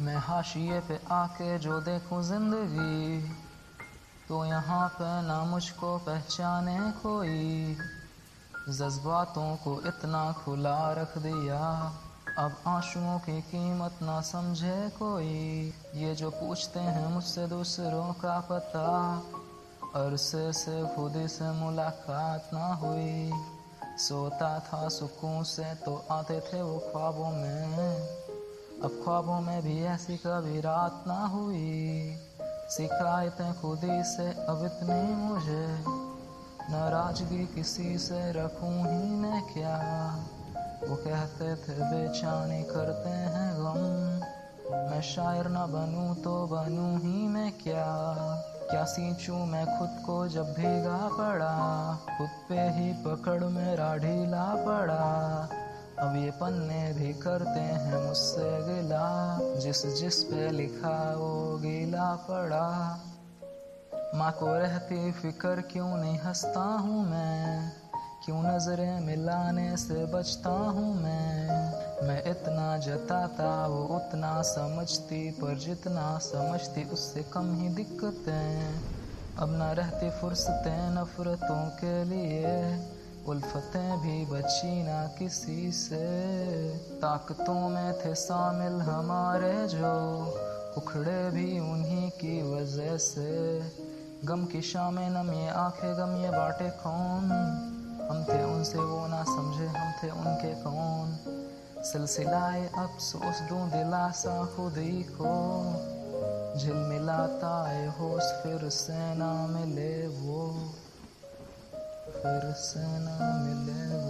मैं हाशिए पे आके जो देखूँ ज़िंदगी तो यहाँ पे ना मुझको पहचाने कोई। जज्बातों को इतना खुला रख दिया, अब आंसुओं की कीमत ना समझे कोई। ये जो पूछते हैं मुझसे दूसरों का पता, अरसे से खुद से मुलाकात ना हुई। सोता था सुकून से तो आते थे वो ख्वाबों में। अब ख्वाबों में भी ऐसी कभी रात ना हुई। शिकायतें खुदी से अब इतनी मुझे। नाराज़गी किसी से रखूँ ही मैं क्या? वो कहते थे, बेचानी करते हैं गम। मैं शायर ना बनूं तो बनूं ही मैं क्या? क्या सींचूं मैं खुद को जब भीगा पड़ा? खुद पे ही पकड़ मेरा ढीला पड़ा। अब ये पन्ने भी करते हैं मुझसे गिला। जिस जिस पे लिखा वो गीला पड़ा। माँ को रहती फ़िक्र क्यों नहीं हंसता हूँ मैं? क्यों नज़रें मिलाने से बचता हूँ मैं? मैं इतना जताता, वो उतना समझती, पर जितना समझती उससे कम ही दिक्कतें। अब ना रहती फुर्सतें नफरतों के लिए। उल्फतें भी बची ना किसी से। ताकतों में थे शामिल हमारे जो, उखड़े भी उन्हीं की वजह से। गम की शामें नम ये आँखें, गम ये बाटे कौन? हम थे उनसे वो ना समझे, हम थे उनके कौन? सिलसिलाए अफसोस ढूं दिलासा खुद ही को। झिलमिलाता होश फिर से ना मिले वो। coração não me leva.